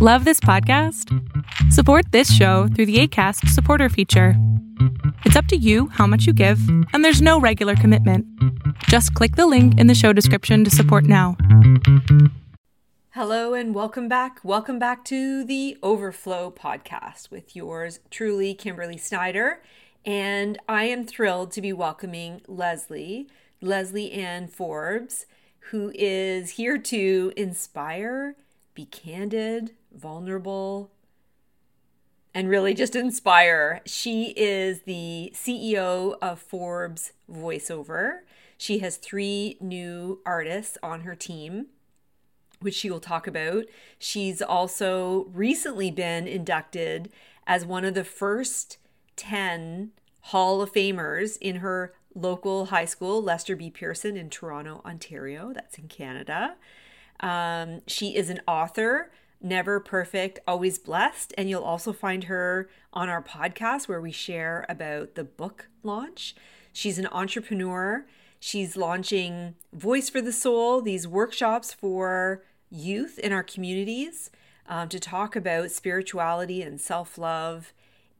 Love this podcast? Support this show through the ACAST supporter feature. It's up to you how much you give, and there's no regular commitment. Just click the link in the show description to support now. Hello and welcome back. Welcome back to the Overflow podcast with yours truly, Kimberly Snyder. And I am thrilled to be welcoming Lesley, Lesley Ann Forbes, who is here to inspire, be candid, vulnerable, and really just inspire. She is the CEO of Forbes Voiceover. She has three new artists on her team, which she will talk about. She's also recently been inducted as one of the first 10 Hall of Famers in her local high school, Lester B. Pearson in Toronto, Ontario. That's in Canada. Um, she is an author, never perfect, always blessed. And you'll also find her on our podcast where we share about the book launch. She's an entrepreneur. She's launching Voice for the Soul, these workshops for youth in our communities um, to talk about spirituality and self love.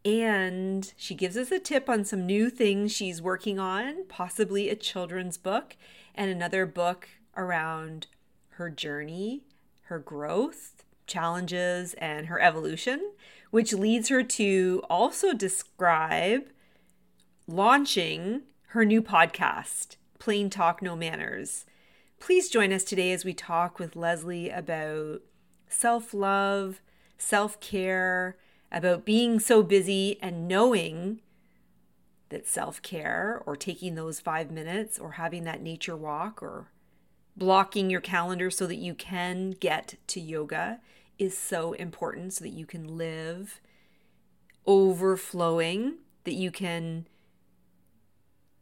And she gives us a tip on some new things she's working on, possibly a children's book and another book around her journey, her growth, challenges, and her evolution, which leads her to also describe launching her new podcast, Plain Talk No Manners. Please join us today as we talk with Lesley about self love, self care, about being so busy and knowing that self care or taking those five minutes or having that nature walk or blocking your calendar so that you can get to yoga is so important so that you can live overflowing, that you can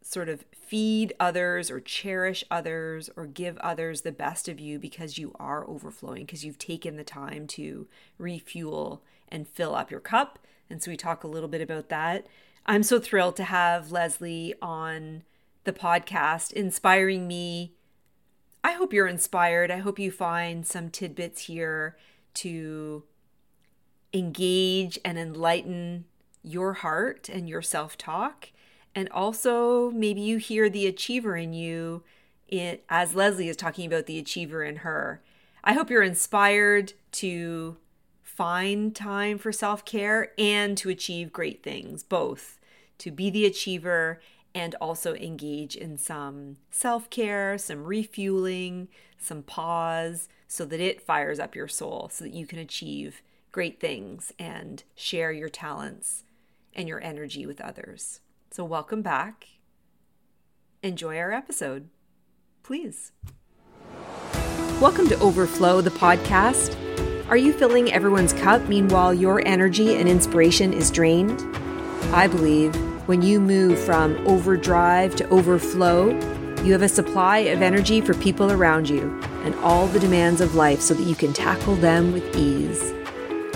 sort of feed others or cherish others or give others the best of you because you are overflowing, because you've taken the time to refuel and fill up your cup. And so we talk a little bit about that. I'm so thrilled to have Lesley on the podcast, inspiring me. I hope you're inspired. I hope you find some tidbits here to engage and enlighten your heart and your self talk. And also, maybe you hear the achiever in you as Lesley is talking about the achiever in her. I hope you're inspired to find time for self care and to achieve great things, both to be the achiever and also engage in some self care, some refueling, some pause, so that it fires up your soul so that you can achieve great things and share your talents and your energy with others. So, welcome back. Enjoy our episode, please. Welcome to Overflow, the podcast. Are you filling everyone's cup meanwhile your energy and inspiration is drained? I believe when you move from overdrive to overflow, you have a supply of energy for people around you and all the demands of life so that you can tackle them with ease.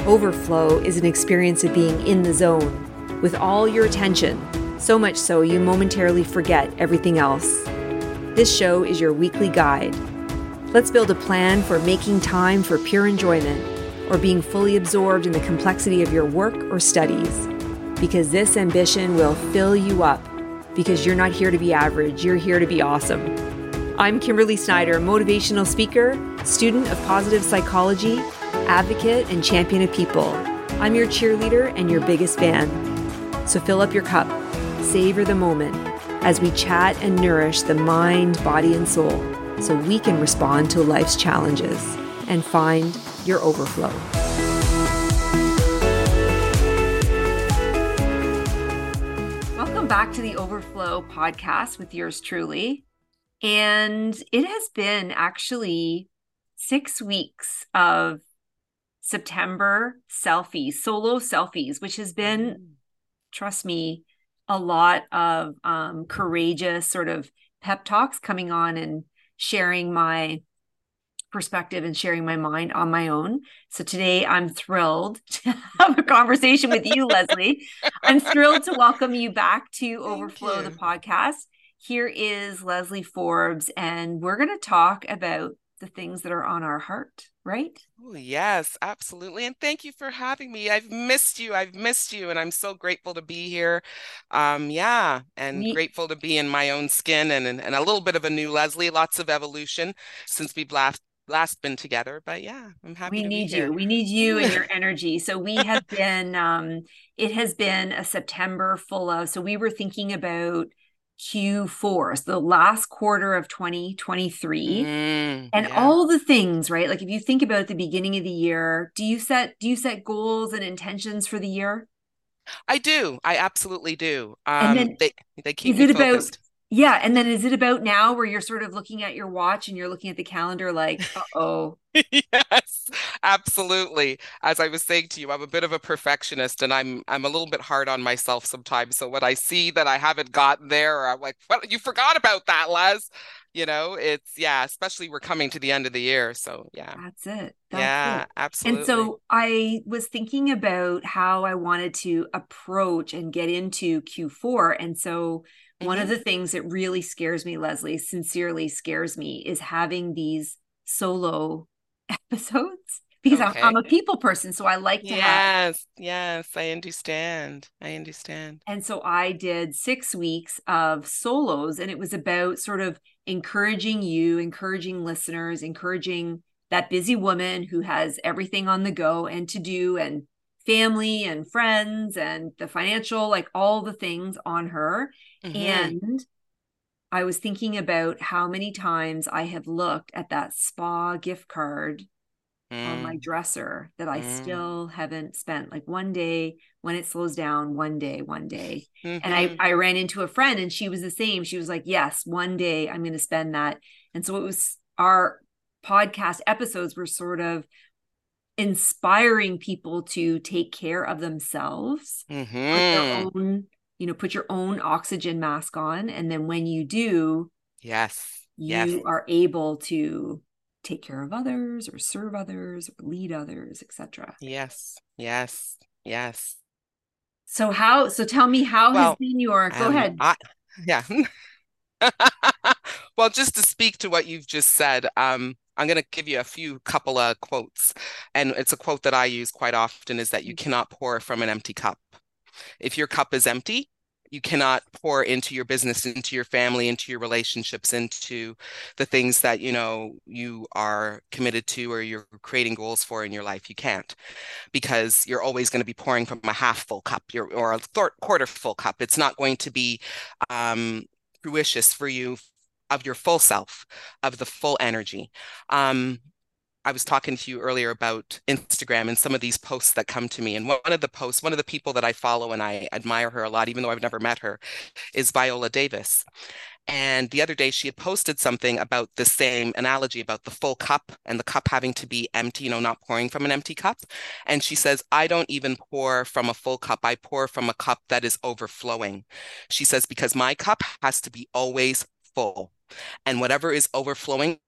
Overflow is an experience of being in the zone with all your attention, so much so you momentarily forget everything else. This show is your weekly guide. Let's build a plan for making time for pure enjoyment or being fully absorbed in the complexity of your work or studies. Because this ambition will fill you up because you're not here to be average, you're here to be awesome. I'm Kimberly Snyder, motivational speaker, student of positive psychology, advocate, and champion of people. I'm your cheerleader and your biggest fan. So fill up your cup, savor the moment as we chat and nourish the mind, body, and soul so we can respond to life's challenges and find your overflow. Welcome back to the Overflow podcast with yours truly. And it has been actually six weeks of September selfies, solo selfies, which has been, mm. trust me, a lot of um, courageous sort of pep talks coming on and sharing my perspective and sharing my mind on my own. So today I'm thrilled to have a conversation with you, Lesley. I'm thrilled to welcome you back to Overflow you. the podcast. Here is Lesley Forbes, and we're going to talk about the things that are on our heart, right? Oh, yes, absolutely. And thank you for having me. I've missed you. I've missed you. And I'm so grateful to be here. Um, yeah, and me- grateful to be in my own skin and, and a little bit of a new Lesley, lots of evolution since we've last last been together but yeah i'm happy we need you we need you and your energy so we have been um it has been a september full of so we were thinking about Q4, so the last quarter of 2023, mm, and yeah. all the things, right? Like if you think about the beginning of the year, do you set do you set goals and intentions for the year? I do. I absolutely do. Um, and then, they they keep is it focused. about yeah, and then is it about now where you're sort of looking at your watch and you're looking at the calendar like, oh. yes, absolutely. As I was saying to you, I'm a bit of a perfectionist and I'm I'm a little bit hard on myself sometimes. So when I see that I haven't gotten there, I'm like, well, you forgot about that, Les. You know, it's yeah, especially we're coming to the end of the year. So yeah. That's it. That's yeah, it. absolutely. And so I was thinking about how I wanted to approach and get into Q4. And so one of mm-hmm. the things that really scares me, Lesley, sincerely scares me, is having these solo episodes because okay. I'm, I'm, a people person. So I like to yes, have. Yes, yes, I understand. I understand. And so I did six weeks of solos, and it was about sort of encouraging you, encouraging listeners, encouraging that busy woman who has everything on the go and to do and family and friends and the financial, like all the things on her. Mm-hmm. And I was thinking about how many times I have looked at that spa gift card mm. on my mm. dresser that I mm. still haven't spent. Like one day when it slows down, one day, one day. Mm-hmm. And I, mm-hmm. I ran into a friend and she was the same. She was like, Yes, one day I'm going to spend that. And so it was our podcast episodes were sort of inspiring people to take care of themselves mm-hmm. their own you know put your own oxygen mask on and then when you do yes you yes. are able to take care of others or serve others or lead others etc yes yes yes so how so tell me how well, has been your go um, ahead I, yeah well just to speak to what you've just said um I'm going to give you a few couple of quotes. And it's a quote that I use quite often is that you mm-hmm. cannot pour from an empty cup. If your cup is empty, you cannot pour into your business into your family into your relationships into the things that you know you are committed to or you're creating goals for in your life you can't because you're always going to be pouring from a half full cup or a quarter full cup it's not going to be um, fruitious for you of your full self, of the full energy. Um, I was talking to you earlier about Instagram and some of these posts that come to me. And one of the posts, one of the people that I follow and I admire her a lot, even though I've never met her, is Viola Davis. And the other day she had posted something about the same analogy about the full cup and the cup having to be empty, you know, not pouring from an empty cup. And she says, I don't even pour from a full cup. I pour from a cup that is overflowing. She says, because my cup has to be always full. And whatever is overflowing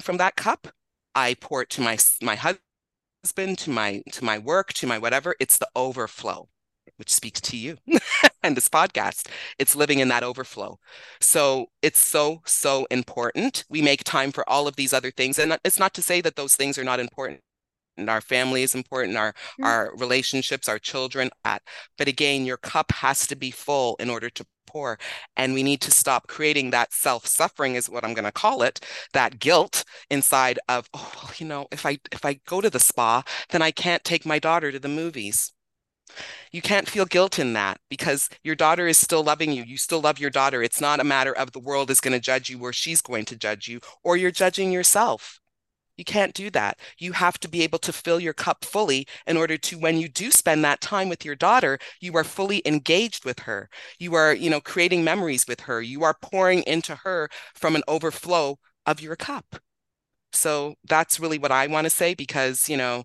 from that cup, I pour it to my my husband, to my to my work, to my whatever. It's the overflow, which speaks to you and this podcast. It's living in that overflow. So it's so so important. We make time for all of these other things, and it's not to say that those things are not important and our family is important our mm-hmm. our relationships our children at but again your cup has to be full in order to pour and we need to stop creating that self-suffering is what i'm going to call it that guilt inside of oh well you know if i if i go to the spa then i can't take my daughter to the movies you can't feel guilt in that because your daughter is still loving you. You still love your daughter. It's not a matter of the world is going to judge you or she's going to judge you or you're judging yourself. You can't do that. You have to be able to fill your cup fully in order to, when you do spend that time with your daughter, you are fully engaged with her. You are, you know, creating memories with her. You are pouring into her from an overflow of your cup. So that's really what I want to say because, you know,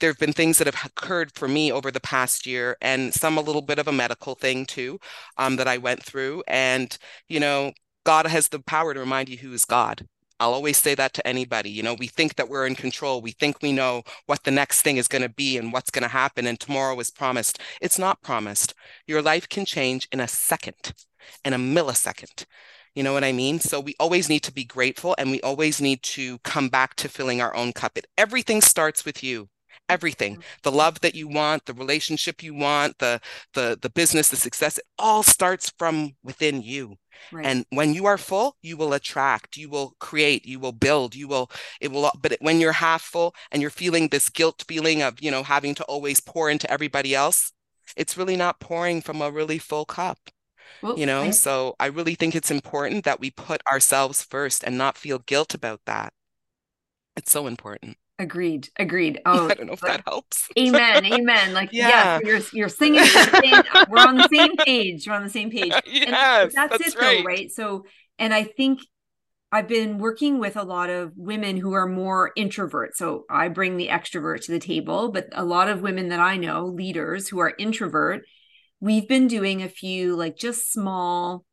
there have been things that have occurred for me over the past year and some a little bit of a medical thing too um, that I went through. And, you know, God has the power to remind you who is God. I'll always say that to anybody. You know, we think that we're in control. We think we know what the next thing is going to be and what's going to happen, and tomorrow is promised. It's not promised. Your life can change in a second, in a millisecond. You know what I mean? So we always need to be grateful and we always need to come back to filling our own cup. It everything starts with you. Everything. Mm-hmm. The love that you want, the relationship you want, the the the business, the success, it all starts from within you. Right. And when you are full, you will attract, you will create, you will build, you will, it will, but when you're half full and you're feeling this guilt feeling of, you know, having to always pour into everybody else, it's really not pouring from a really full cup. Well, you know, I, so I really think it's important that we put ourselves first and not feel guilt about that. It's so important. Agreed. Agreed. Oh, I don't know if that helps. amen. Amen. Like, yeah, you're you're singing. we're on the same page. We're on the same page. yes, that's, that's, it, right. though, right? So, and I think I've been working with a lot of women who are more introverts. So I bring the extrovert to the table, but a lot of women that I know, leaders who are introvert, we've been doing a few like just small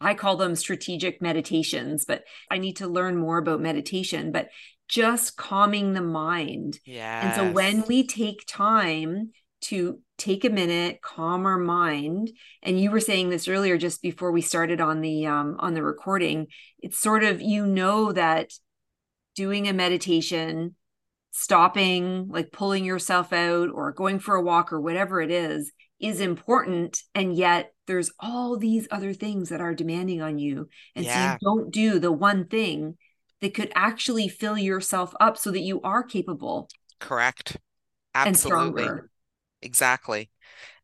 I call them strategic meditations, but I need to learn more about meditation. But just calming the mind. Yeah. And so when we take time to take a minute, calm our mind, and you were saying this earlier just before we started on the um, on the recording, it's sort of you know that doing a meditation, stopping, like pulling yourself out or going for a walk or whatever it is, is important. And yet there's all these other things that are demanding on you. And yeah. so you don't do the one thing that could actually fill yourself up so that you are capable. Correct. Absolutely. Exactly.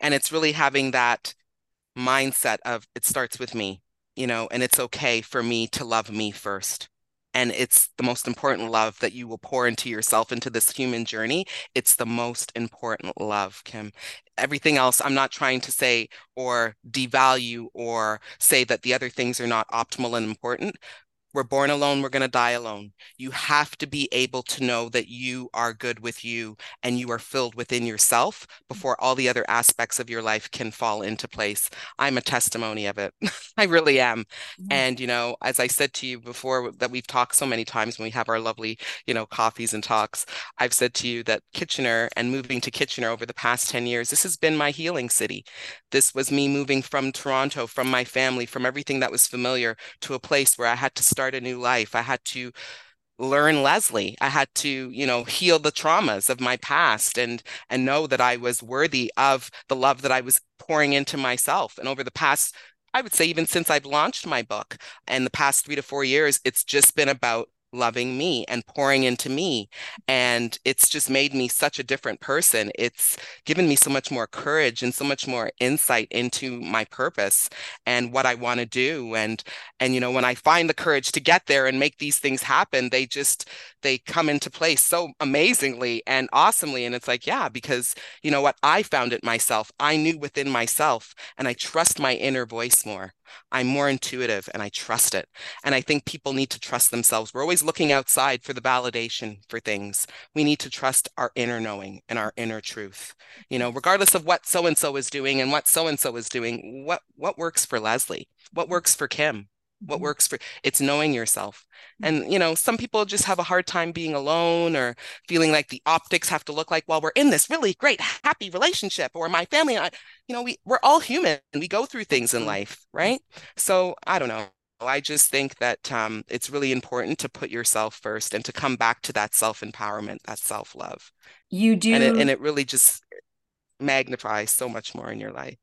And it's really having that mindset of it starts with me, you know, and it's okay for me to love me first. And it's the most important love that you will pour into yourself into this human journey. It's the most important love, Kim. Everything else, I'm not trying to say or devalue or say that the other things are not optimal and important, we're born alone, we're going to die alone. You have to be able to know that you are good with you and you are filled within yourself before all the other aspects of your life can fall into place. I'm a testimony of it. I really am. Mm-hmm. And, you know, as I said to you before, that we've talked so many times when we have our lovely, you know, coffees and talks, I've said to you that Kitchener and moving to Kitchener over the past 10 years, this has been my healing city. This was me moving from Toronto, from my family, from everything that was familiar to a place where I had to start start a new life. I had to learn Lesley. I had to, you know, heal the traumas of my past and and know that I was worthy of the love that I was pouring into myself. And over the past I would say even since I've launched my book and the past 3 to 4 years, it's just been about loving me and pouring into me. And it's just made me such a different person. It's given me so much more courage and so much more insight into my purpose and what I want to do. And, and, you know, when I find the courage to get there and make these things happen, they just, they come into place so amazingly and awesomely. And it's like, yeah, because you know what? I found it myself. I knew within myself and I trust my inner voice more. I'm more intuitive and I trust it. And I think people need to trust themselves. We're always looking outside for the validation for things. We need to trust our inner knowing and our inner truth. You know, regardless of what so and so is doing and what so and so is doing, what what works for Lesley? What works for Kim? What mm-hmm. works for it's knowing yourself. Mm-hmm. and you know some people just have a hard time being alone or feeling like the optics have to look like well we're in this really great happy relationship or my family I, you know we we're all human. And we go through things in life right? So i don't know. I just think that um, it's really important to put yourself first and to come back to that self-empowerment that self-love. You do and it, and it really just magnifies so much more in your life.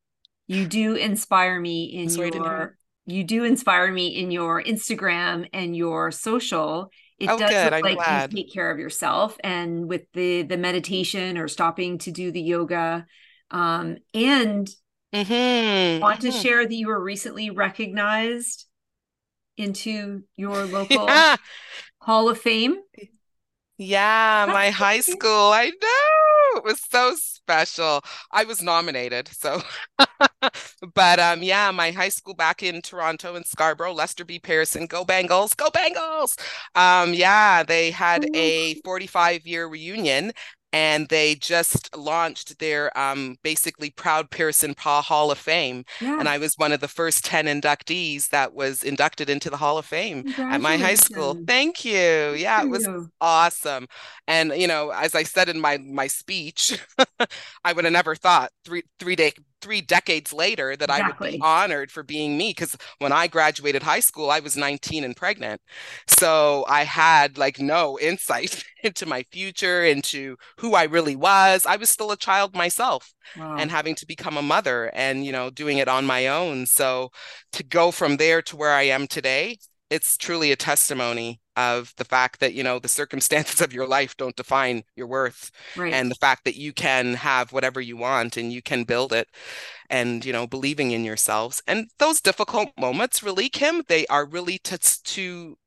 You do inspire me in your you do inspire me in your Instagram and your social. It oh, does good. look I'm like glad. you take care of yourself and with the the meditation or stopping to do the yoga. Um, and mm-hmm. want to mm-hmm. share that you were recently recognized into your local yeah. Hall of Fame. Yeah, my high school. I know. It was so special. I was nominated, so but um yeah, my high school back in Toronto and Scarborough, Lester B. Pearson, go Bengals, go Bengals. Um yeah, they had a 45 year reunion and they just launched their um, basically Proud Pearson Pa Hall of Fame. Yeah. And I was one of the first 10 inductees that was inducted into the Hall of Fame at my high school. Thank you. Thank yeah, it was you. awesome. And you know, as I said in my my speech, I would have never thought three three day three decades later that exactly. I would be honored for being me. Because when I graduated high school, I was 19 and pregnant. So I had like no insight into my future, into who I really was. I was still a child myself wow. and having to become a mother and, you know, doing it on my own. So to go from there to where I am today, it's truly a testimony of the fact that you know the circumstances of your life don't define your worth right. and the fact that you can have whatever you want and you can build it and you know believing in yourselves. And those difficult moments really kim they are really to to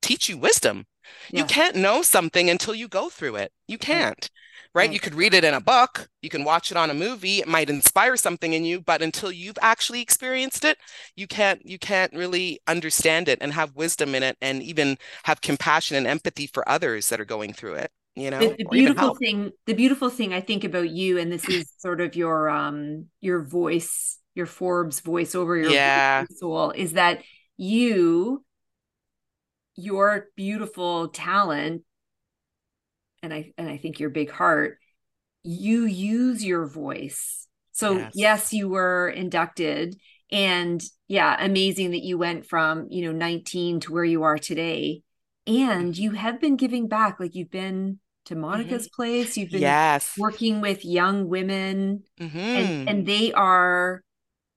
teach you wisdom. Yeah. you can't know something until you go through it. You can't right? right? You could read it in a book, you can watch it on a movie, it might inspire something in you, but until you've actually experienced it, you can't you can't really understand it and have wisdom in it and even have compassion and empathy for others that are going through it. You know, the, the beautiful thing, the beautiful thing I think about you, and this is sort of your um your voice, your Forbes voice over your yeah. soul, is that you your beautiful talent and I and I think your big heart, you use your voice. So yes, yes you were inducted and yeah, amazing that you went from, you know, 19 to where you are today. And you have been giving back like you've been to Monica's mm-hmm. place, you've been yes. working with young women mm-hmm. and and they are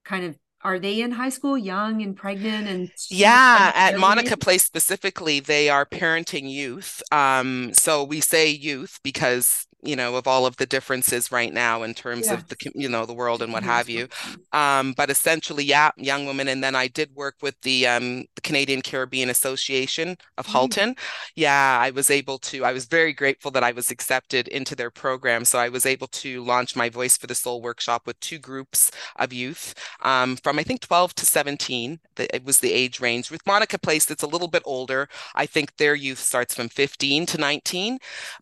kind of are they in high school young and pregnant and yeah at monica place specifically they are parenting youth. Um, so we say youth because you know of all of the differences right now in terms of the you know the world and what have you. Um, but essentially yeah young women and then i did work with the um, the canadian caribbean association of mm. halton. Mm-hmm. yeah i was able to i was very grateful that i was accepted into their program so i was able to launch my voice for the soul workshop with two groups of youth um, from i think 12 to 17 it was the age range. With monica place that's a little bit older. I think their youth starts from 15 to 19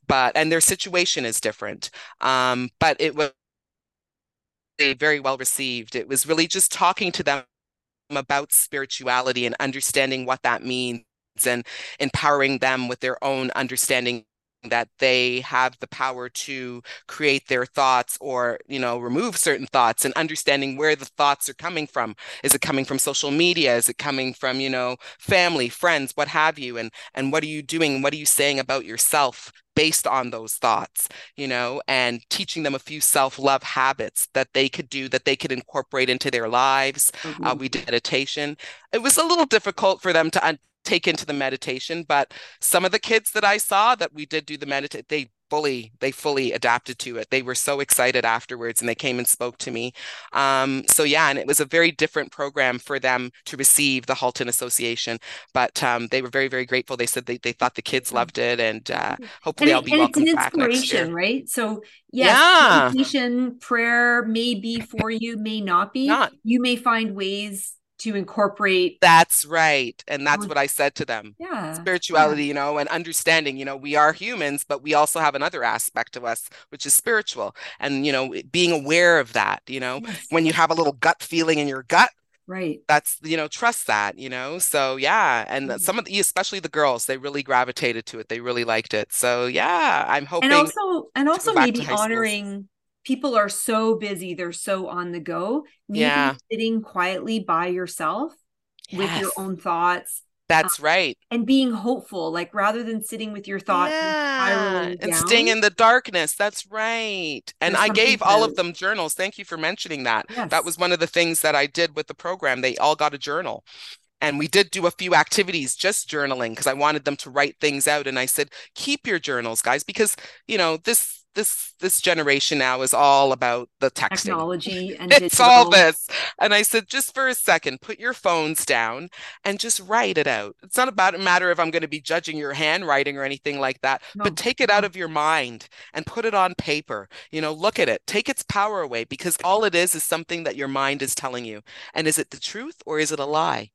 but and their situation is different. Um, but it was very well received. It was really just talking to them about spirituality and understanding what that means and empowering them with their own understanding that they have the power to create their thoughts or you know remove certain thoughts and understanding where the thoughts are coming from is it coming from social media is it coming from you know family friends what have you and and what are you doing what are you saying about yourself based on those thoughts you know and teaching them a few self-love habits that they could do that they could incorporate into their lives uh, mm-hmm. uh, we did meditation it was a little difficult for them to un- take into the meditation but some of the kids that i saw that we did do the meditate they fully they fully adapted to it. They were so excited afterwards and they came and spoke to me. Um, so yeah and it was a very different program for them to receive the halton association but um, they were very very grateful. They said they, they thought the kids loved it and uh, hopefully and i'll be welcome it's an inspiration right? So yes yeah. meditation prayer may be for you may not be. Not. you may find ways to incorporate that's right and that's what i said to them yeah spirituality yeah. you know and understanding you know we are humans but we also have another aspect of us which is spiritual and you know being aware of that you know yes. when you have a little gut feeling in your gut right that's you know trust that you know so yeah and mm-hmm. some of the especially the girls they really gravitated to it they really liked it so yeah i'm hoping and also and also maybe honoring people are so busy, they're so on the go. Maybe yeah. sitting quietly by yourself yes. with your own thoughts. That's um, right. And being hopeful, like rather than sitting with your thoughts yeah. and, and staying in the darkness. That's right. And I gave all of them journals. Thank you for mentioning that. Yes. That was one of the things that I did with the program. They all got a journal and we did do a few activities just journaling because I wanted them to write things out. And I said, keep your journals, guys, because you know this this this generation now is all about the texting. technology and it's all this and i said just for a second put your phones down and just write it out it's not about a matter of i'm going to be judging your handwriting or anything like that no. but take it out of your mind and put it on paper you know look at it take its power away because all it is is something that your mind is telling you and is it the truth or is it a lie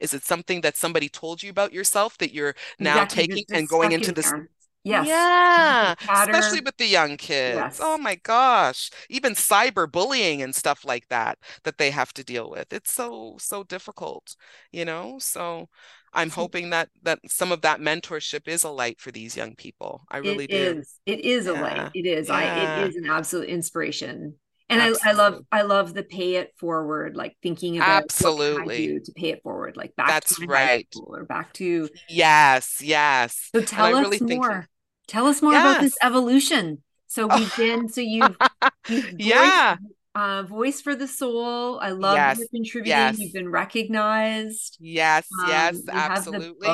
is it something that somebody told you about yourself that you're now exactly. taking and going into this there. Yes. Yeah. Especially with the young kids. Oh yes. Oh my gosh. Even cyberbullying and stuff like that that they have to deal with. It's so so difficult, you know? So I'm hoping that that some of that mentorship is a light for these young people. I really it do. Is. It is yeah. a light. It is. Yeah. I it is an absolute inspiration. And I, I love I love the pay it forward, like thinking about absolutely to pay it forward, like back That's to right. or back to yes, yes. So tell us really more. Tell us more yes. about this evolution. So we've been so you've, you've voiced, yeah uh, voice for the soul. I love yes. you contributing. Yes. You've been recognized. Yes, um, yes, absolutely.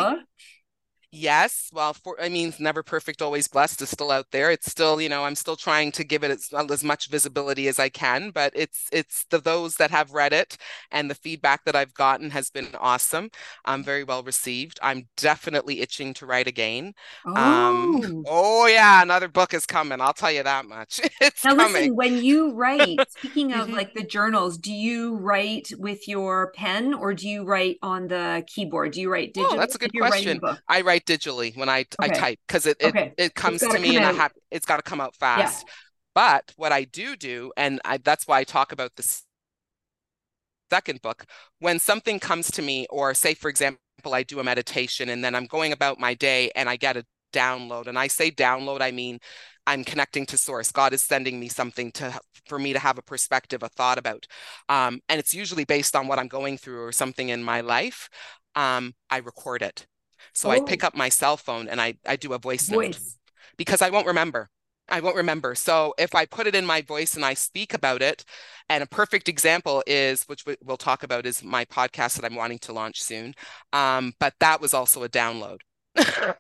Yes, well, for I mean, never perfect, always blessed is still out there. It's still, you know, I'm still trying to give it as, as much visibility as I can, but it's it's the those that have read it and the feedback that I've gotten has been awesome. I'm very well received. I'm definitely itching to write again. Um, oh, um, oh yeah, another book is coming. I'll tell you that much. it's now coming. listen, when you write, speaking of mm-hmm. like the journals, do you write with your pen or do you write on the keyboard? Do you write digital? Oh, that's a good question. I write write digitally when I okay. I type because it, it okay. it comes to me and out. I have it's got to come out fast. Yeah. But what I do do, and I, that's why I talk about this second book, when something comes to me, or say for example, I do a meditation and then I'm going about my day and I get a download, and I say download, I mean I'm connecting to source. God is sending me something to for me to have a perspective, a thought about, um, and it's usually based on what I'm going through or something in my life. Um, I record it. So oh. I pick up my cell phone and I, I do a voice, voice note because I won't remember. I won't remember. So if I put it in my voice and I speak about it, and a perfect example is, which we'll talk about, is my podcast that I'm wanting to launch soon. Um, but that was also a download.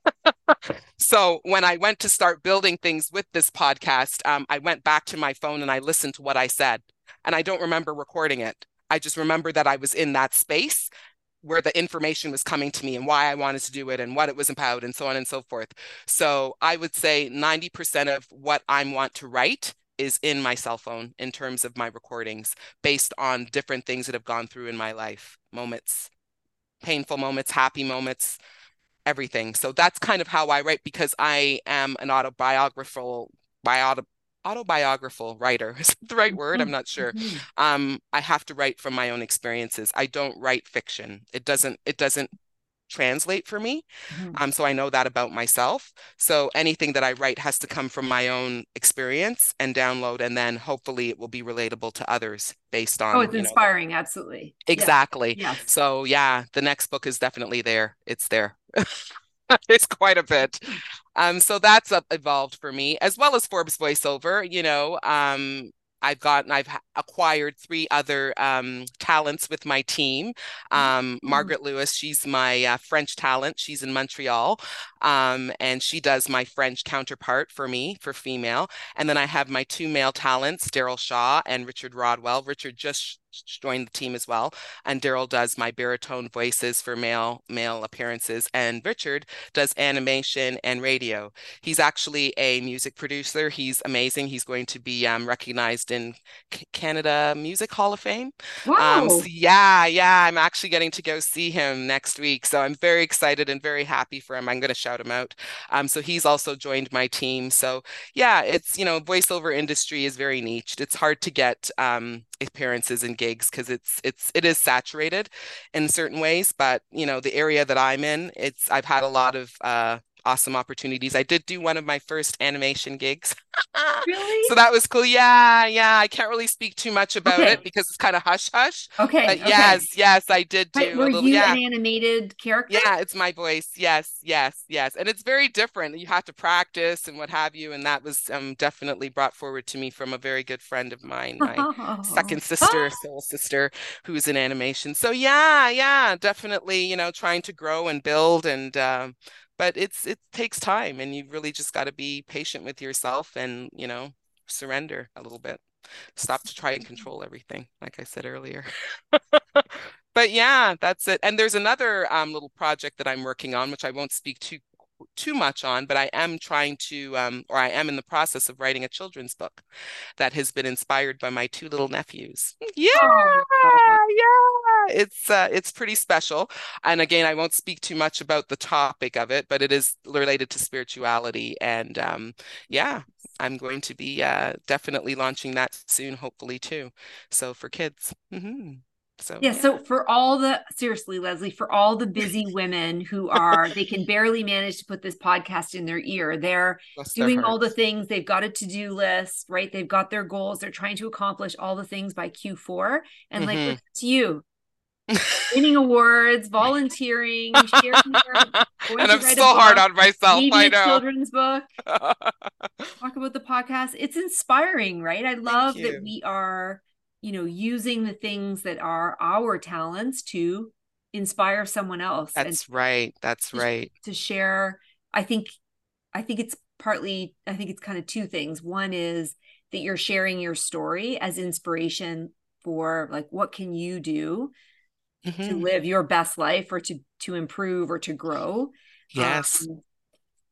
so when I went to start building things with this podcast, um, I went back to my phone and I listened to what I said. And I don't remember recording it. I just remember that I was in that space where the information was coming to me and why I wanted to do it and what it was about and so on and so forth. So I would say 90% of what I want to write is in my cell phone in terms of my recordings based on different things that have gone through in my life, moments, painful moments, happy moments, everything. So that's kind of how I write because I am an autobiographical bio autobiographical writer is the right word i'm mm-hmm, not sure mm-hmm. um i have to write from my own experiences i don't write fiction it doesn't it doesn't translate for me mm-hmm. um so i know that about myself so anything that i write has to come from my own experience and download and then hopefully it will be relatable to others based on oh it's inspiring know. absolutely exactly yeah. Yes. so yeah the next book is definitely there it's there it's quite a bit um, so that's uh, evolved for me, as well as Forbes voiceover. You know, um, I've gotten, I've acquired three other um, talents with my team. Um, mm-hmm. Margaret Lewis, she's my uh, French talent. She's in Montreal, um, and she does my French counterpart for me for female. And then I have my two male talents, Daryl Shaw and Richard Rodwell. Richard just joined the team as well. And Daryl does my baritone voices for male male appearances, and Richard does animation and radio. He's actually a music producer. He's amazing. He's going to be um, recognized in C- Canada Music Hall of Fame. Wow. Um, so yeah, yeah. I'm actually getting to go see him next week, so I'm very excited and very happy for him. I'm going to shout him out. Um, so he's also joined my team. So yeah, it's you know, voiceover industry is very niched. It's hard to get um, appearances and gigs because it's it's it is saturated in certain ways but you know the area that i'm in it's i've had a lot of uh awesome opportunities. I did do one of my first animation gigs. really? So that was cool. Yeah, yeah. I can't really speak too much about okay. it because it's kind of hush hush. Okay. But okay. yes, yes, I did do. Wait, were little, you yeah. an animated character? Yeah, it's my voice. Yes, yes, yes. And it's very different. You have to practice and what have you. And that was um, definitely brought forward to me from a very good friend of mine, my second sister, soul sister, who's in animation. So yeah, yeah, definitely. You know, trying to grow and build and. Um, but it's it takes time and you really just got to be patient with yourself and you know surrender a little bit. Stop to try and control everything like i said earlier. But yeah that's it. And there's another um, little project that i'm working on which i won't speak too too much on, but I am trying to, um, or I am in the process of writing a children's book that has been inspired by my two little nephews. Yeah, yeah, it's uh, it's pretty special. And again, I won't speak too much about the topic of it, but it is related to spirituality. And um, yeah, I'm going to be uh, definitely launching that soon, hopefully too. So for kids. Mm-hmm. So yeah, yeah, so for all the seriously, Lesley, for all the busy women who are they can barely manage to put this podcast in their ear. They're Bless doing all the things. They've got a to-do list, right? They've got their goals. They're trying to accomplish all the things by Q4. And mm-hmm. like to you, winning awards, volunteering, sharing and I'm so hard on myself. I know. Children's book. Talk about the podcast. It's inspiring, right? I love that we are, you know, using the things that are our talents to inspire someone else. That's right. That's to, right. To share. I think I think it's partly I think it's kind of two things. One is that you're sharing your story as inspiration for like what can you do mm-hmm. to live your best life or to to improve or to grow. Yes. Um,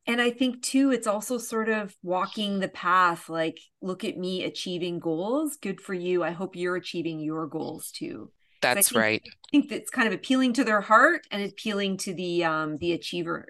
and i think too it's also sort of walking the path like look at me achieving goals. Good for you. I hope you're achieving your goals too. That's I think, right. I think that's kind of appealing to their heart and appealing to the um the achiever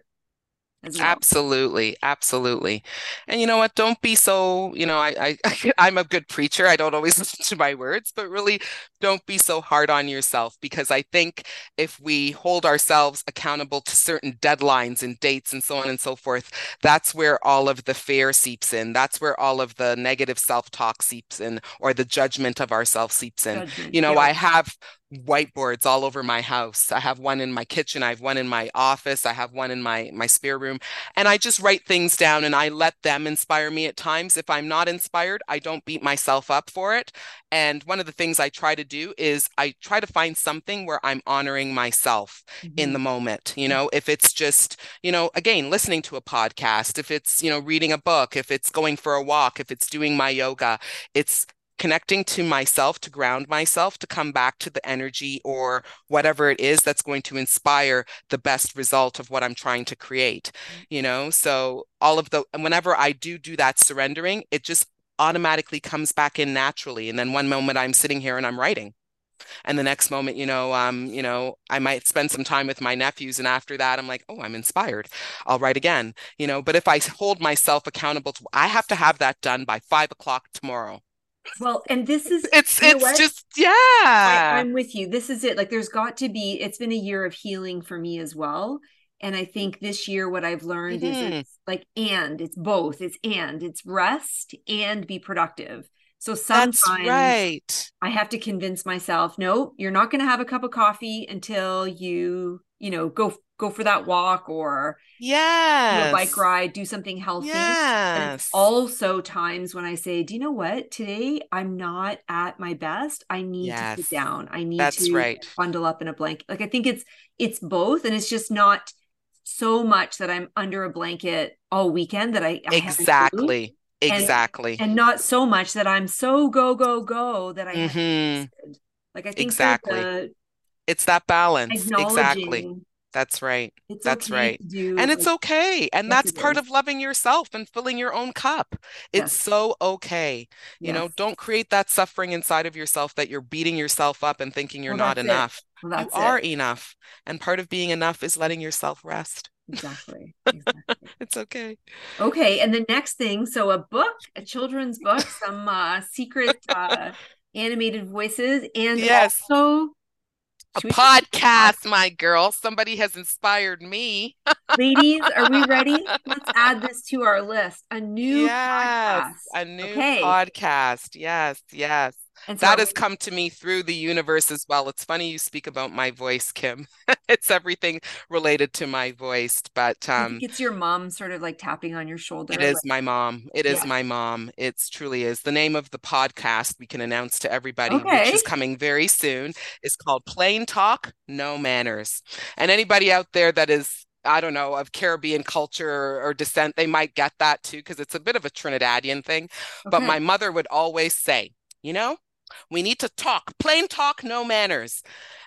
well. Absolutely, absolutely. And you know what? Don't be so, you know, I, I I'm a good preacher. I don't always listen to my words, but really don't be so hard on yourself because I think if we hold ourselves accountable to certain deadlines and dates and so on and so forth, that's where all of the fear seeps in. That's where all of the negative self-talk seeps in or the judgment of ourselves seeps in. Judgment, you know, yeah. I have whiteboards all over my house. I have one in my kitchen, I have one in my office, I have one in my my spare room, and I just write things down and I let them inspire me at times. If I'm not inspired, I don't beat myself up for it. And one of the things I try to do is I try to find something where I'm honoring myself mm-hmm. in the moment. You know, if it's just, you know, again, listening to a podcast, if it's, you know, reading a book, if it's going for a walk, if it's doing my yoga, it's connecting to myself to ground myself to come back to the energy or whatever it is that's going to inspire the best result of what i'm trying to create mm-hmm. you know? So all of the whenever i do do that surrendering it just automatically comes back in naturally. And then one moment i'm sitting here and i'm writing. And the next moment you know um you know i might spend some time with my nephews and after that i'm like oh i'm inspired. I'll write again. You know but if i hold myself accountable to i have to have that done by five o'clock tomorrow well, and this is it's it's just yeah. I, I'm with you. This is it. Like there's got to be it's been a year of healing for me as well. And I think this year what I've learned mm-hmm. is it's like and it's both. It's and it's rest and be productive. So sometimes right. I have to convince myself, no, you're not going to have a cup of coffee until you, you know, go go for that walk or yeah, do a bike ride, do something healthy. Yes. also times when I say, do you know what? Today I'm not at my best. I need yes. to sit down. I need That's to right. bundle up in a blanket. Like I think it's it's both, and it's just not so much that I'm under a blanket all weekend that I, I exactly exactly and, and, not so much that I'm so go go go that I mm-hmm. like I think exactly. It's that balance exactly that's right. It's that's okay right. And it's okay. And that's part of loving yourself and filling your own cup. It's yes. so okay. You yes. know, don't create that suffering inside of yourself that you're beating yourself up and thinking you're well, not enough. Well, you are enough. And part of being enough is letting yourself rest. Exactly. exactly. it's okay. Okay. And the next thing, so a book, a children's book, some uh secret uh animated voices, and yes. also a podcast, my girl. Somebody has inspired me. Ladies, are we ready? Let's add this to our list. A new yes, podcast. A new okay. podcast. Yes, yes. And so that has come to me through the universe as well. It's funny you speak about my voice, Kim. it's everything related to my voice, but um, it's your mom sort of like tapping on your shoulder. It is like, my mom. It is yeah. my mom. It's truly is. The name of the podcast we can announce to everybody, okay. which is coming very soon, is called Plain Talk, No Manners. And anybody out there that is I don't know, of Caribbean culture or descent, they might get that too, because it's a bit of a Trinidadian thing. Okay. But my mother would always say, you know, we need to talk, plain talk, no manners.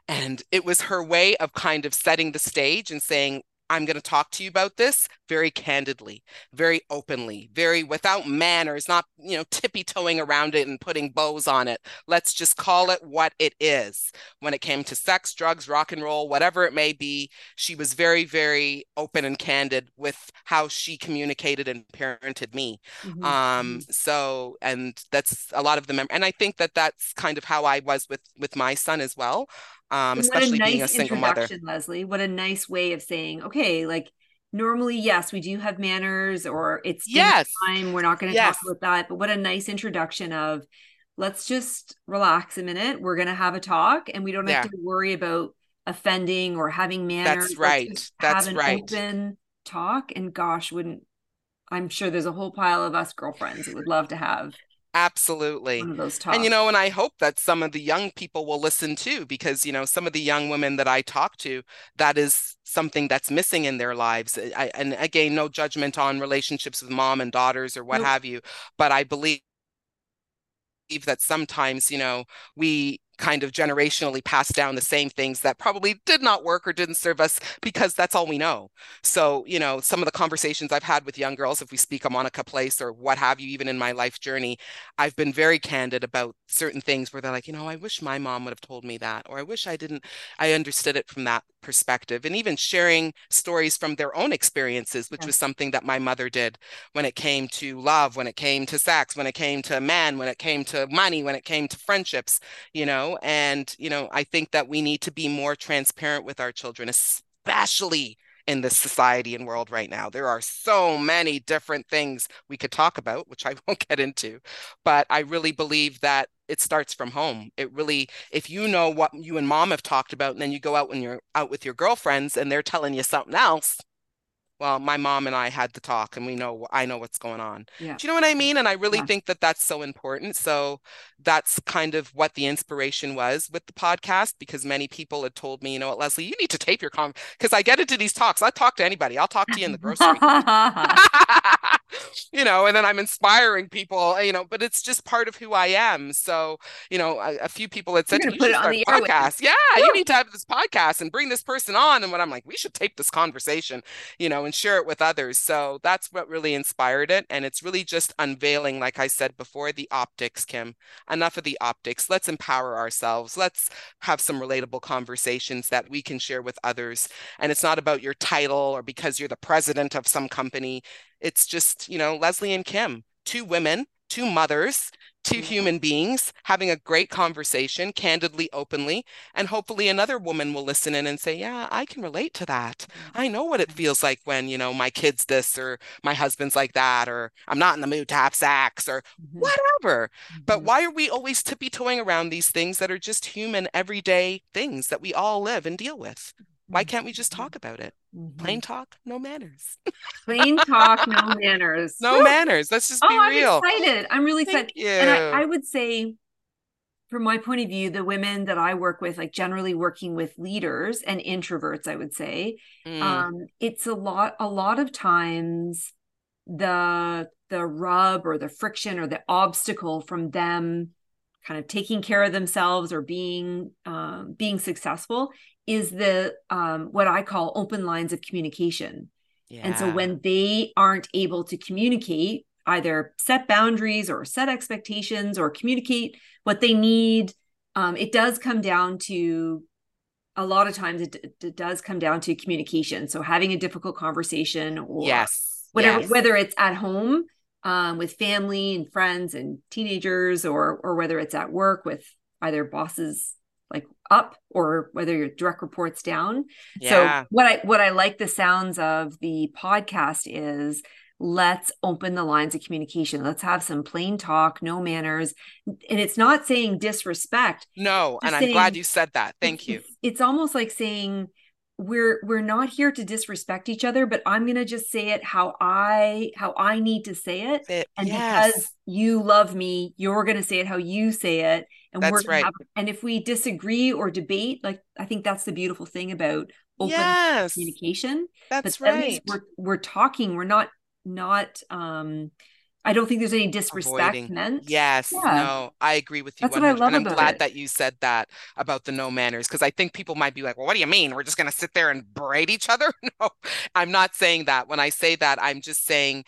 And it was her way of kind of setting the stage and saying, I'm going to talk to you about this very candidly, very openly, very without manners, not, you know, tippy toeing around it and putting bows on it. Let's just call it what it is. When it came to sex, drugs, rock and roll, whatever it may be, she was very, very open and candid with how she communicated and parented me. Mm-hmm. Um, mm-hmm. so, and that's a lot of the mem- and I think that that's kind of how I was with with my son as well um, especially nice being a single mother. Lesley, what a nice way of saying, okay, like normally, yes, we do have manners or it's yes. time. We're not going to yes. talk about that. But what a nice introduction of let's just relax a minute. We're going to have a talk and we don't have to worry about offending or having manners. That's right. That's right. Open talk. And gosh, wouldn't I'm sure there's a whole pile of us girlfriends that would love to have Absolutely. And you know, and I hope that some of the young people will listen too, because you know, some of the young women that I talk to, that is something that's missing in their lives. I, and again, no judgment on relationships with mom and daughters or what nope. have you, but I believe that sometimes, you know, we kind of generationally passed down the same things that probably did not work or didn't serve us because that's all we know. So, you know, some of the conversations I've had with young girls, if we speak a Monica Place or what have you, even in my life journey, I've been very candid about certain things where they're like, you know, I wish my mom would have told me that, or I wish I didn't, I understood it from that perspective. And even sharing stories from their own experiences, which was something that my mother did when it came to love, when it came to sex, when it came to men, when it came to money, when it came to friendships, you know, and, you know, I think that we need to be more transparent with our children, especially in this society and world right now. There are so many different things we could talk about, which I won't get into, but I really believe that it starts from home. It really, if you know what you and mom have talked about, and then you go out when you're out with your girlfriends and they're telling you something else, well my mom and i had the talk and we know i know what's going on. Yeah. do you know what i mean? And i really yeah. think that that's so important. So that's kind of what the inspiration was with the podcast because many people had told me you know what Lesley you need to tape your con because i get into these talks. I talk to anybody. I'll talk to you in the grocery you know and then i'm inspiring people eh, you know but it's just part of who i am so you know a, a few people had said you should on the podcast yeah Woo! you need to have this podcast and bring this person on and when i'm like we should tape this conversation you know and share it with others. So that's what really inspired it. And it's really just unveiling, like I said before, the optics, Kim. Enough of the optics. Let's empower ourselves. Let's have some relatable conversations that we can share with others. And it's not about your title or because you're the president of some company. It's just, you know, Lesley and Kim, two women, two mothers 2 mm-hmm. human beings having a great conversation, candidly, openly, and hopefully another woman will listen in and say, Yeah, I can relate to that. I know what it feels like when, you know, my kid's this or my husband's like that, or I'm not in the mood to have sex or mm-hmm. whatever. Mm-hmm. But why are we always tippy toeing around these things that are just human, everyday things that we all live and deal with? Why can't we just talk about it? Mm-hmm. Plain talk, no manners. Plain talk, no manners. No Woo! manners. Let's just be oh, real. I'm excited. I'm really Thank excited. You. And I, I would say, from my point of view, the women that I work with, like generally working with leaders and introverts, I would say, mm. um, it's a lot. A lot of times, the the rub or the friction or the obstacle from them kind of taking care of themselves or being um, being successful is the um, what I call open lines of communication. Yeah. And so when they aren't able to communicate, either set boundaries or set expectations or communicate what they need, um, it does come down to a lot of times it, it, does come down to communication. So having a difficult conversation or yes. whatever, yes. whether it's at home um, with family and friends and teenagers, or or whether it's at work with either bosses like up or whether your direct reports down. Yeah. So what I what I like the sounds of the podcast is let's open the lines of communication. Let's have some plain talk, no manners. And it's not saying disrespect. No, and I'm glad you said that. Thank you. It's, it's almost like saying we're we're not here to disrespect each other but i'm going to just say it how i how i need to say it, it and yes. because you love me you're going to say it how you say it and that's we're right. Have, and if we disagree or debate like i think that's the beautiful thing about open yes. communication that's but right we're we're talking we're not not um I don't think there's any disrespect Avoiding. meant. Yes, Yeah. no, I agree with you That's what I 100. love And I'm glad it. that you said that about the no manners because I think people might be like, well, what do you mean? We're just going to sit there and berate each other? No, I'm not saying that. When I say that, I'm just saying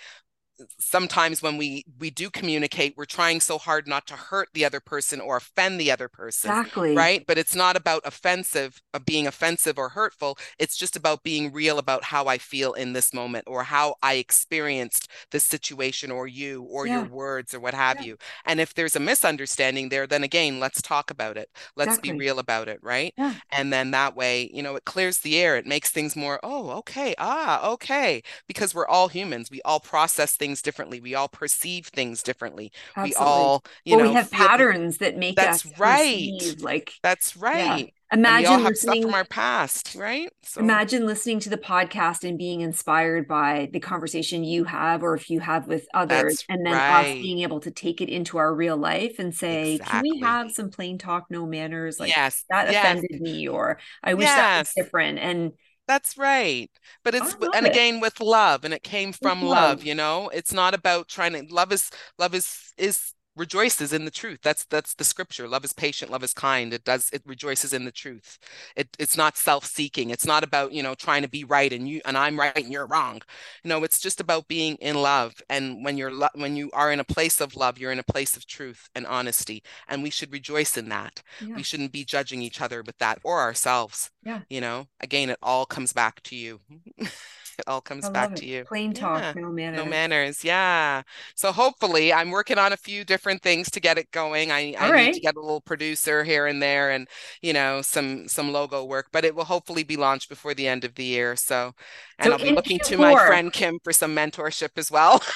sometimes when we we do communicate we're trying so hard not to hurt the other person or offend the other person Exactly. right but it's not about offensive of uh, being offensive or hurtful it's just about being real about how i feel in this moment or how i experienced this situation or you or Yeah. your words or what have Yeah. you and if there's a misunderstanding there then again let's talk about it let's Exactly. be real about it right Yeah. and then that way you know it clears the air it makes things more oh okay ah okay because we're all humans we all process things differently we all perceive things differently we all you well, know we have patterns that make That's us right. perceive like that's right. We imagine all have stuff listening from our past right? So imagine listening to the podcast and being inspired by the conversation you have or if you have with others That's and then right. us being able to take it into our real life and say can we have some plain talk no manners? Like yes. that yes. offended me or i wish that was different. And That's right. But it's and it. again with love and it came from love, love. you know? It's not about trying to love is love is is rejoices in the truth. That's that's the scripture. Love is patient, love is kind. It does it rejoices in the truth. It it's not self-seeking. It's not about, you know, trying to be right and you and I'm right and you're wrong. No, it's just about being in love. And when you're lo- when you are in a place of love, you're in a place of truth and honesty, and we should rejoice in that. yeah We shouldn't be judging each other with that or ourselves. Yeah. You know, again, it all comes back to you. It all comes back it. to you. plain talk Yeah. no manners No manners. Yeah. So hopefully I'm working on a few different things to get it going. I, I All need to get a little producer here and there and, you know, some some logo work, but it will hopefully be launched before the end of the year. So and So I'll be in looking to my friend Kim for some mentorship as well.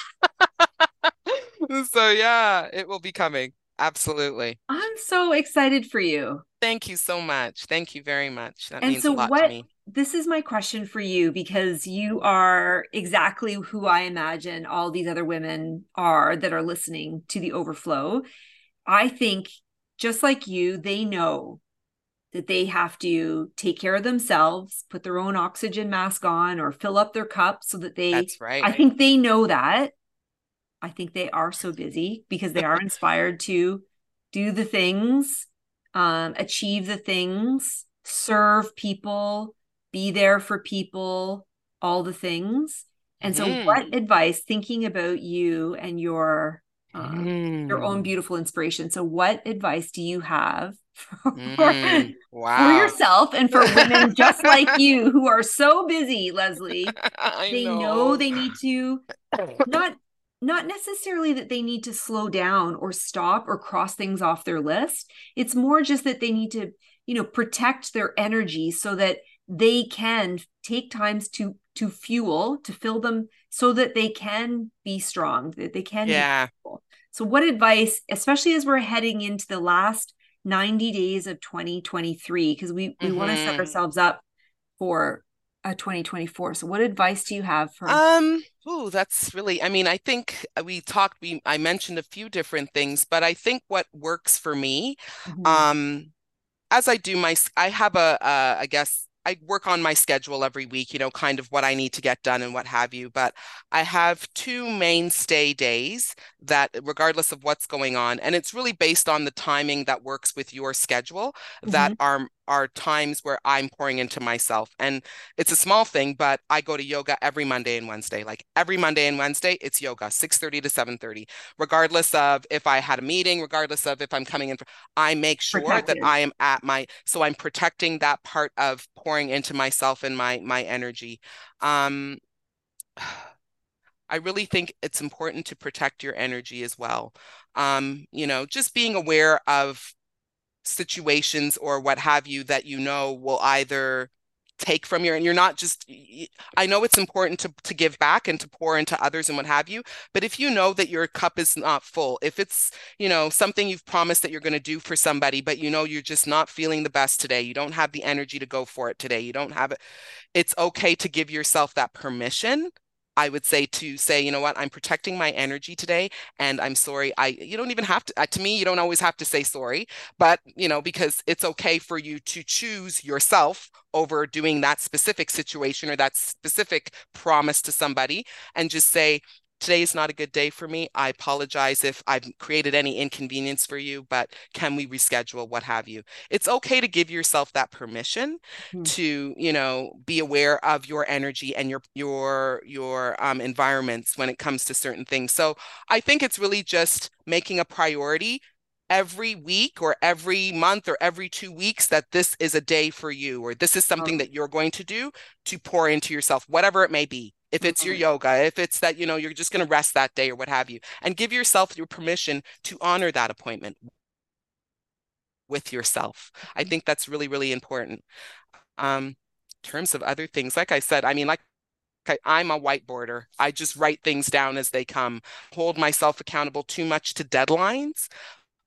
So yeah, it will be coming. Absolutely. i'm so excited for you Thank you so much. Thank you very much. That And means so a lot to me. This is my question for you because you are exactly who I imagine all these other women are that are listening to the overflow. I think just like you, they know that they have to take care of themselves, put their own oxygen mask on, or fill up their cup so that they. That's right. I think they know that. I think they are so busy because they are inspired to do the things, um, achieve the things, serve people, be there for people, all the things. And so, Mhm. what advice, thinking about you and your um, your own Mm. beautiful inspiration? So, what advice do you have for, Mm. for yourself and for women just like you who are so busy, Lesley? I They know they need to not not necessarily that they need to slow down or stop or cross things off their list it's more just that they need to you know protect their energy so that they can take times to to fuel to fill them so that they can be strong that they can Yeah. so what advice especially as we're heading into the last 90 days of 2023 because we we want to set ourselves up for a 2024 so what advice do you have for Um, oh that's really, I mean, I think we talked, we I mentioned a few different things, but I think what works for me, Mhm. um, as I do my, i have a, uh, I guess I work on my schedule every week, you know, kind of what I need to get done and what have you. But I have two mainstay days that, regardless of what's going on, and it's really based on the timing that works with your schedule, that mm-hmm. are are times where I'm pouring into myself. And it's a small thing, but I go to yoga every Monday and Wednesday. Like every Monday and Wednesday, it's yoga, 6:30 to 7:30. Regardless of if I had a meeting, regardless of if I'm coming in, for, I make sure that I am at my so I'm protecting that part of pouring into myself and my my energy. Um I really think it's important to protect your energy as well. Um, you know, just being aware of situations or what have you that you know will either take from your and you're not just i know it's important to to give back and to pour into others and what have you, but if you know that your cup is not full, if it's, you know, something you've promised that you're going to do for somebody, but you know you're just not feeling the best today, you don't have the energy to go for it today, you don't have it, it's okay to give yourself that permission. I would say to say, you know what, I'm protecting my energy today and I'm sorry. I you don't even have to uh, to me, you don't always have to say sorry, but you know, because it's okay for you to choose yourself over doing that specific situation or that specific promise to somebody and just say, today is not a good day for me. I apologize if I've created any inconvenience for you, but can we reschedule, what have you? It's okay to give yourself that permission mm-hmm. to, you know, be aware of your energy and your your your um, environments when it comes to certain things. So I think it's really just making a priority every week or every month or every two weeks that this is a day for you or this is something oh. that you're going to do to pour into yourself whatever it may be if it's your mm-hmm. yoga if it's that you know you're just going to rest that day or what have you and give yourself your permission to honor that appointment with yourself i mm-hmm. think that's really really important um in terms of other things like i said i mean like I'm a whiteboarder. I just write things down as they come, hold myself accountable too much to deadlines,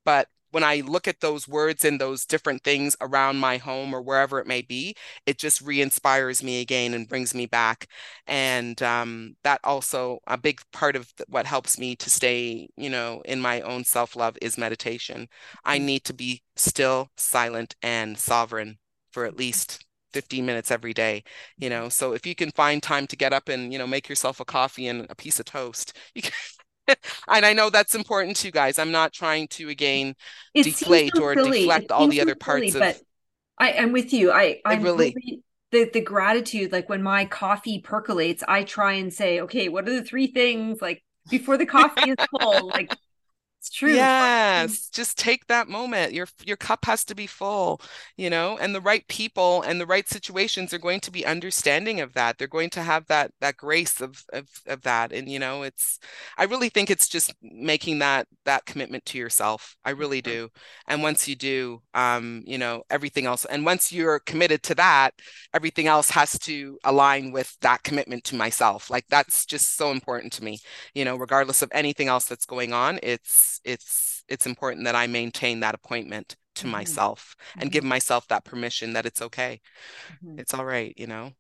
but when I look at those words and those different things around my home or wherever it may be, it just re-inspires me again and brings me back. And um, that also a big part of what helps me to stay, you know, in my own self-love is meditation. I mm. need to be still, silent, and sovereign for at least 15 minutes every day you know so if you can find time to get up and you know make yourself a coffee and a piece of toast you can and I know that's important to you guys. I'm not trying to again it deflate so or silly. deflect all the other parts silly, of. But I am with you. I I'm really, really the the gratitude. Like when my coffee percolates, I try and say, okay, what are the three things like before the coffee is full? Like it's true. Yes, just take that moment. Your your cup has to be full, you know, and the right people and the right situations are going to be understanding of that. They're going to have that that grace of of of that. And you know, it's I really think it's just making that that commitment to yourself. I really mm-hmm. do. And once you do, um, you know, everything else and once you're committed to that, everything else has to align with that commitment to myself. Like that's just so important to me. You know, regardless of anything else that's going on, it's it's it's important that I maintain that appointment to mm-hmm. myself and mm-hmm. give myself that permission that it's okay. Mm-hmm. It's all right, you know.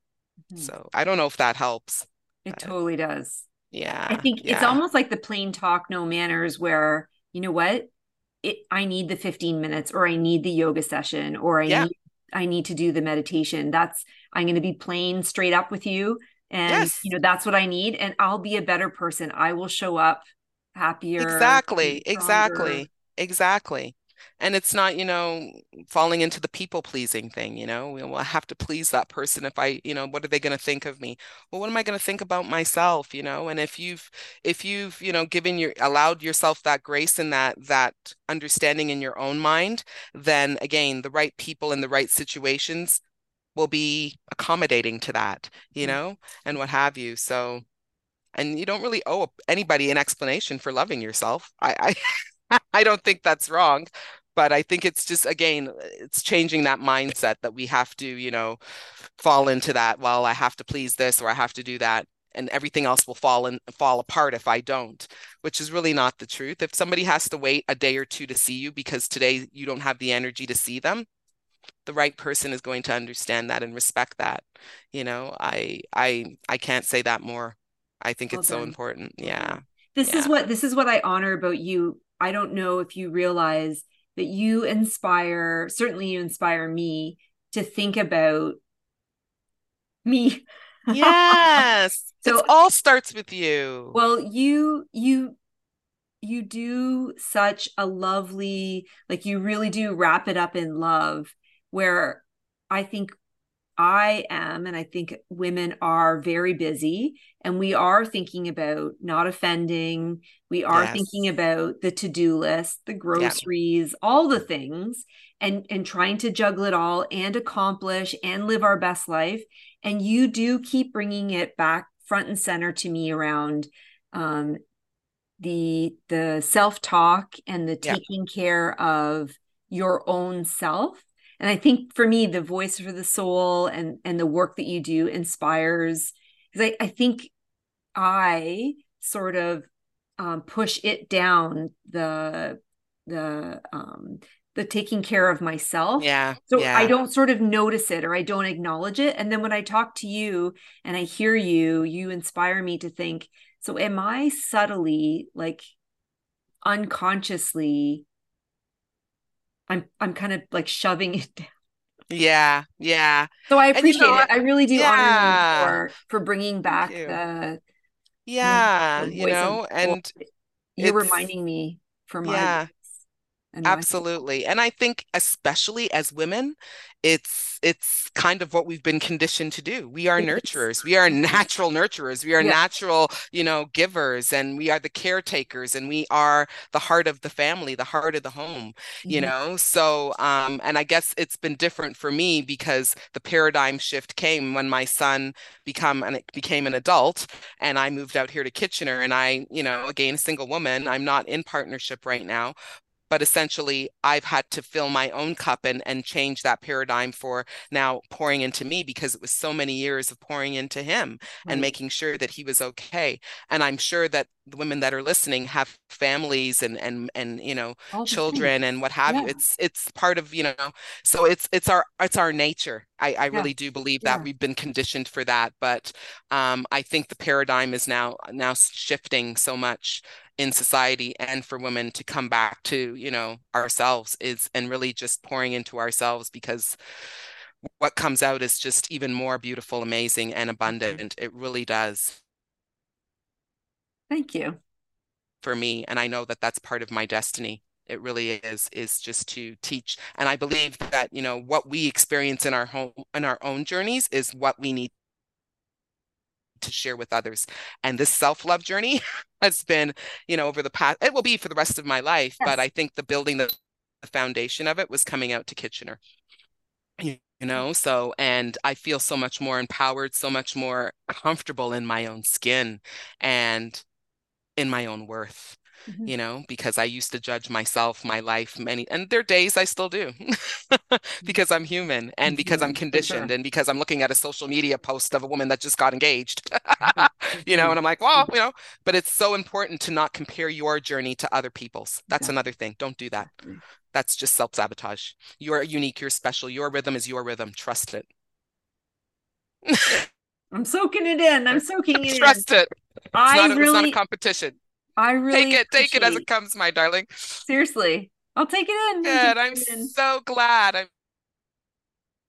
Mm-hmm. So I don't know if that helps. It totally does. Yeah. I think yeah. it's almost like the plain talk no manners where you know what? It I need the 15 minutes or I need the yoga session or I yeah. need I need to do the meditation. That's I'm going to be plain straight up with you and yes. you know that's what I need and I'll be a better person. I will show up happier. Exactly, exactly, exactly. And it's not, you know, falling into the people pleasing thing, you know, well, I have to please that person if I, you know, what are they going to think of me? Well, what am I going to think about myself, you know? And if you've, if you've, you know, given your, allowed yourself that grace and that, that understanding in your own mind, then again, the right people in the right situations will be accommodating to that, you mm-hmm. know, and what have you. So, and you don't really owe anybody an explanation for loving yourself. I I, I don't think that's wrong, but I think it's just again it's changing that mindset that we have to you know fall into that. Well, I have to please this or I have to do that, and everything else will fall and fall apart if I don't, which is really not the truth. If somebody has to wait a day or two to see you because today you don't have the energy to see them, the right person is going to understand that and respect that. You know, I I I can't say that more. I think well it's done. so important. Yeah. This yeah. is what this is what I honor about you. I don't know if you realize that you inspire, certainly you inspire me to think about me. Yes. so it all starts with you. Well, you you you do such a lovely like you really do wrap it up in love where I think I am, and I think women are very busy, and we are thinking about not offending. We are yes. thinking about the to do list, the groceries, yeah. all the things, and and trying to juggle it all and accomplish and live our best life. And you do keep bringing it back front and center to me around um, the the self talk and the yeah. taking care of your own self and i think for me the voice for the soul and and the work that you do inspires because I, I think i sort of um, push it down the the um the taking care of myself yeah so yeah. i don't sort of notice it or i don't acknowledge it and then when i talk to you and i hear you you inspire me to think so am i subtly like unconsciously I'm I'm kind of like shoving it down. Yeah, yeah. So I appreciate you know, it. I really do yeah. honor you for for bringing back the Yeah, you know, and you're reminding me for my yeah and absolutely and i think especially as women it's it's kind of what we've been conditioned to do. We are nurturers we are natural nurturers we are yeah. natural you know givers and we are the caretakers and we are the heart of the family the heart of the home you mm-hmm. know? So um and i guess it's been different for me because the paradigm shift came when my son become and it became an adult and i moved out here to kitchener and i you know again a single woman i'm not in partnership right now but essentially I've had to fill my own cup and and change that paradigm for now pouring into me because it was so many years of pouring into him right. and making sure that he was okay. And I'm sure that the women that are listening have families and and and you know children and what have yeah. you. It's it's part of you know so it's it's our it's our nature. I, I yeah. really do believe that yeah. we've been conditioned for that, but um, I think the paradigm is now now shifting so much in society and for women to come back to you know ourselves is and really just pouring into ourselves because what comes out is just even more beautiful amazing and mm-hmm. abundant. It really does. Thank you. For me and i know that that's part of my destiny. It really is is just to teach and i believe that you know what we experience in our home in our own journeys is what we need to share with others. And this self love journey has been, you know, over the past, it will be for the rest of my life, yes. but I think the building the, the foundation of it was coming out to Kitchener. You know, so, and I feel so much more empowered, so much more comfortable in my own skin and in my own worth mm-hmm. you know, because I used to judge myself, my life, many, and there are days I still do mm-hmm. because I'm human and because I'm mm-hmm. conditioned sure. and because I'm looking at a social media post of a woman that just got engaged, mm-hmm. you know, and I'm like, well, you know, but it's so important to not compare your journey to other people's. That's yeah. another thing. Don't do that. That's just self sabotage. You're unique, you're special. Your rhythm is your rhythm. Trust it. I'm soaking it in. I'm soaking it Trust in. Trust it. It's I not, really, it's not a competition. I really take it, take it as it comes, my darling. Seriously, I'll take it in. Good. I'm so glad. I'm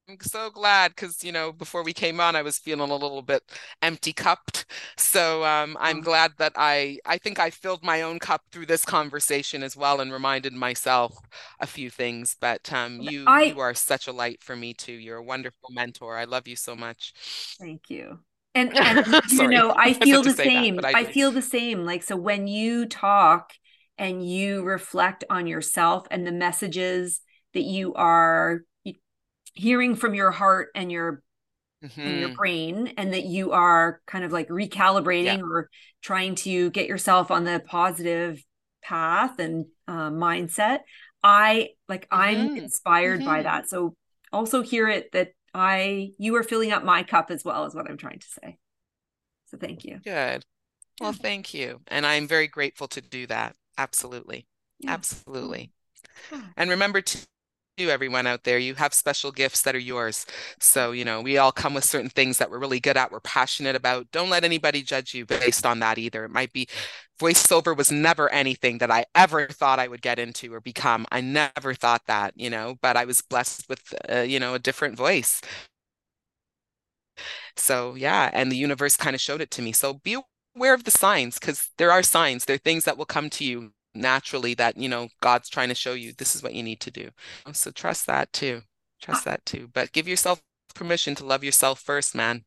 I'm so glad because you know before we came on I was feeling a little bit empty cupped so um, I'm oh. glad that I I think I filled my own cup through this conversation as well and reminded myself a few things but um, you I, you are such a light for me too you're a wonderful mentor I love you so much thank you and, and you know, I feel the same. That, I, I feel the same. Like, so when you talk and you reflect on yourself and the messages that you are hearing from your heart and your Mm-hmm. and your mm-hmm. brain and that you are kind of like recalibrating yeah. or trying to get yourself on the positive path and uh, mindset i like mm-hmm. i'm inspired mm-hmm. by that so also hear it that I you are filling up my cup as well, is what I'm trying to say. So thank you. Good. Well, thank you. And I'm very grateful to do that. Absolutely. Yeah. Absolutely. And remember to everyone out there. You have special gifts that are yours. So you know we all come with certain things that we're really good at we're passionate about. Don't let anybody judge you based on that either. It might be voiceover was never anything that i ever thought i would get into or become. I never thought that you know but i was blessed with uh, you know a different voice. So yeah and the universe kind of showed it to me. So be aware of the signs because there are signs. There are things that will come to you naturally that you know god's trying to show you this is what you need to do. So trust that too. Trust that too. But give yourself permission to love yourself first man.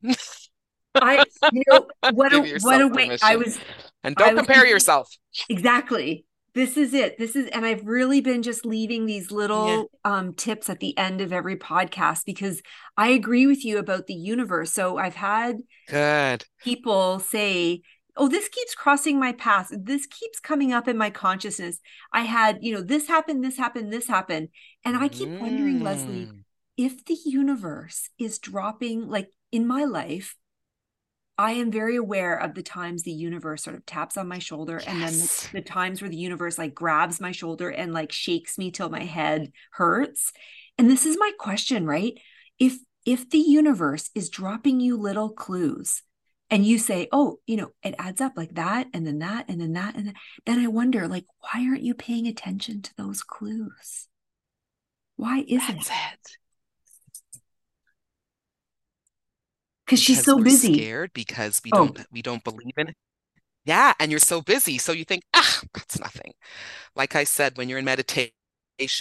I you know what a what a way i was and don't compare was, yourself. Exactly. This is it. This is and i've really been just leaving these little yeah. um tips at the end of every podcast because i agree with you about the universe. So i've had good. people say oh this keeps crossing my path this keeps coming up in my consciousness i had you know this happened this happened this happened and i keep mm. wondering Lesley mm. if the universe is dropping like in my life i am very aware of the times the universe sort of taps on my shoulder yes. and then the, the times where the universe like grabs my shoulder and like shakes me till my head hurts and this is my question right if if the universe is dropping you little clues and you say, oh, you know, it adds up like that, and then that, and then that, and then, then I wonder, like, why aren't you paying attention to those clues? Why isn't That's it? Because she's so busy. Scared because we oh. don't we don't believe in it. Yeah, and you're so busy. So you think, ah, that's nothing. Like I said, when you're in meditation,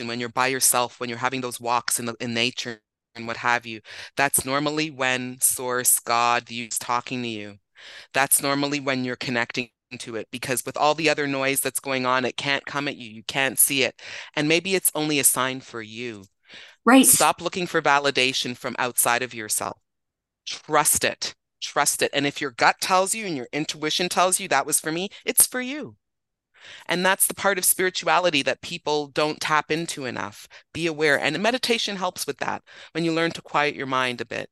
when you're by yourself, when you're having those walks in the in nature and what have you, that's normally when source, God, is talking to you. That's normally when you're connecting to it because with all the other noise that's going on, it can't come at you. You can't see it. And maybe it's only a sign for you. Right. Stop looking for validation from outside of yourself. Trust it. Trust it. And if your gut tells you and your intuition tells you that was for me, it's for you. And that's the part of spirituality that people don't tap into enough. Be aware. And meditation helps with that when you learn to quiet your mind a bit.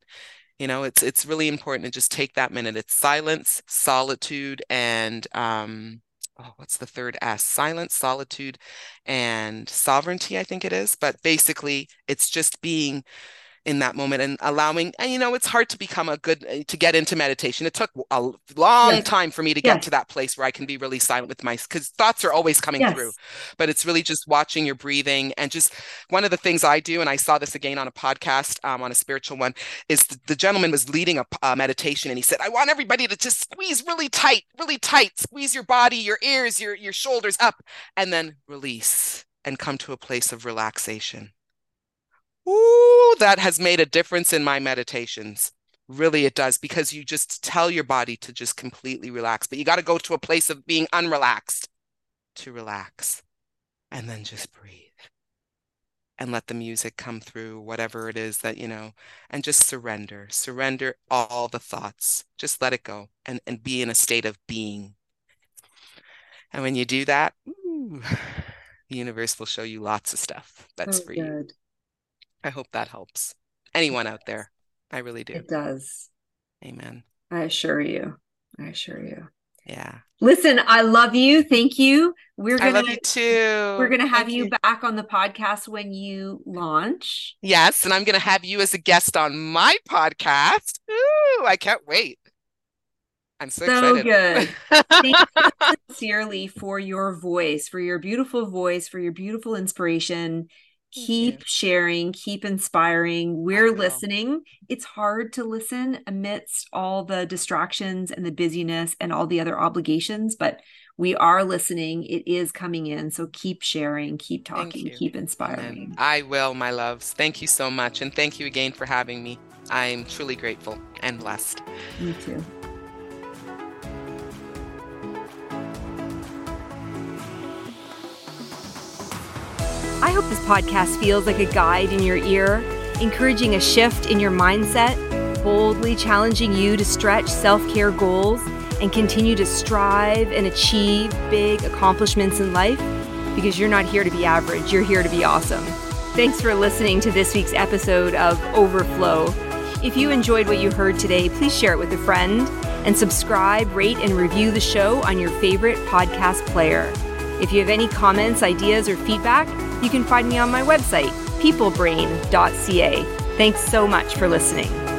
You know, it's it's really important to just take that minute. It's silence, solitude, and um, oh, what's the third S? Silence, solitude, and sovereignty, I think it is. But basically, it's just being in that moment and allowing and you know it's hard to become a good uh, to get into meditation it took a long yes. time for me to get yes. to that place where i can be really silent with my because thoughts are always coming yes. through but it's really just watching your breathing and just one of the things i do and i saw this again on a podcast um, on a spiritual one is the, the gentleman was leading a, a meditation and he said i want everybody to just squeeze really tight really tight squeeze your body your ears your your shoulders up and then release and come to a place of relaxation Ooh, that has made a difference in my meditations. Really, it does because you just tell your body to just completely relax, but you got to go to a place of being unrelaxed to relax and then just breathe and let the music come through, whatever it is that, you know, and just surrender, surrender all the thoughts. Just let it go and, and be in a state of being. And when you do that, ooh, the universe will show you lots of stuff that's for good. I hope that helps anyone out there. I really do. It does. Amen. I assure you. I assure you. Yeah. Listen, I love you. Thank you. We're gonna I love you too. We're gonna have you, you, back on the podcast when you launch. Yes, and I'm gonna have you as a guest on my podcast. Ooh, I can't wait. I'm so, so excited. good. Thank you sincerely for your voice, for your beautiful voice, for your beautiful inspiration keep sharing keep inspiring. We're listening. It's hard to listen amidst all the distractions and the busyness and all the other obligations but we are listening. It is coming in. So keep sharing keep talking keep inspiring. I will my loves. Thank you so much. And thank you again for having me. I'm truly grateful and blessed. Me too I hope this podcast feels like a guide in your ear, encouraging a shift in your mindset, boldly challenging you to stretch self care goals and continue to strive and achieve big accomplishments in life because you're not here to be average, you're here to be awesome. Thanks for listening to this week's episode of Overflow. If you enjoyed what you heard today, please share it with a friend and subscribe, rate, and review the show on your favorite podcast player. If you have any comments, ideas, or feedback, you can find me on my website, peoplebrain.ca. Thanks so much for listening.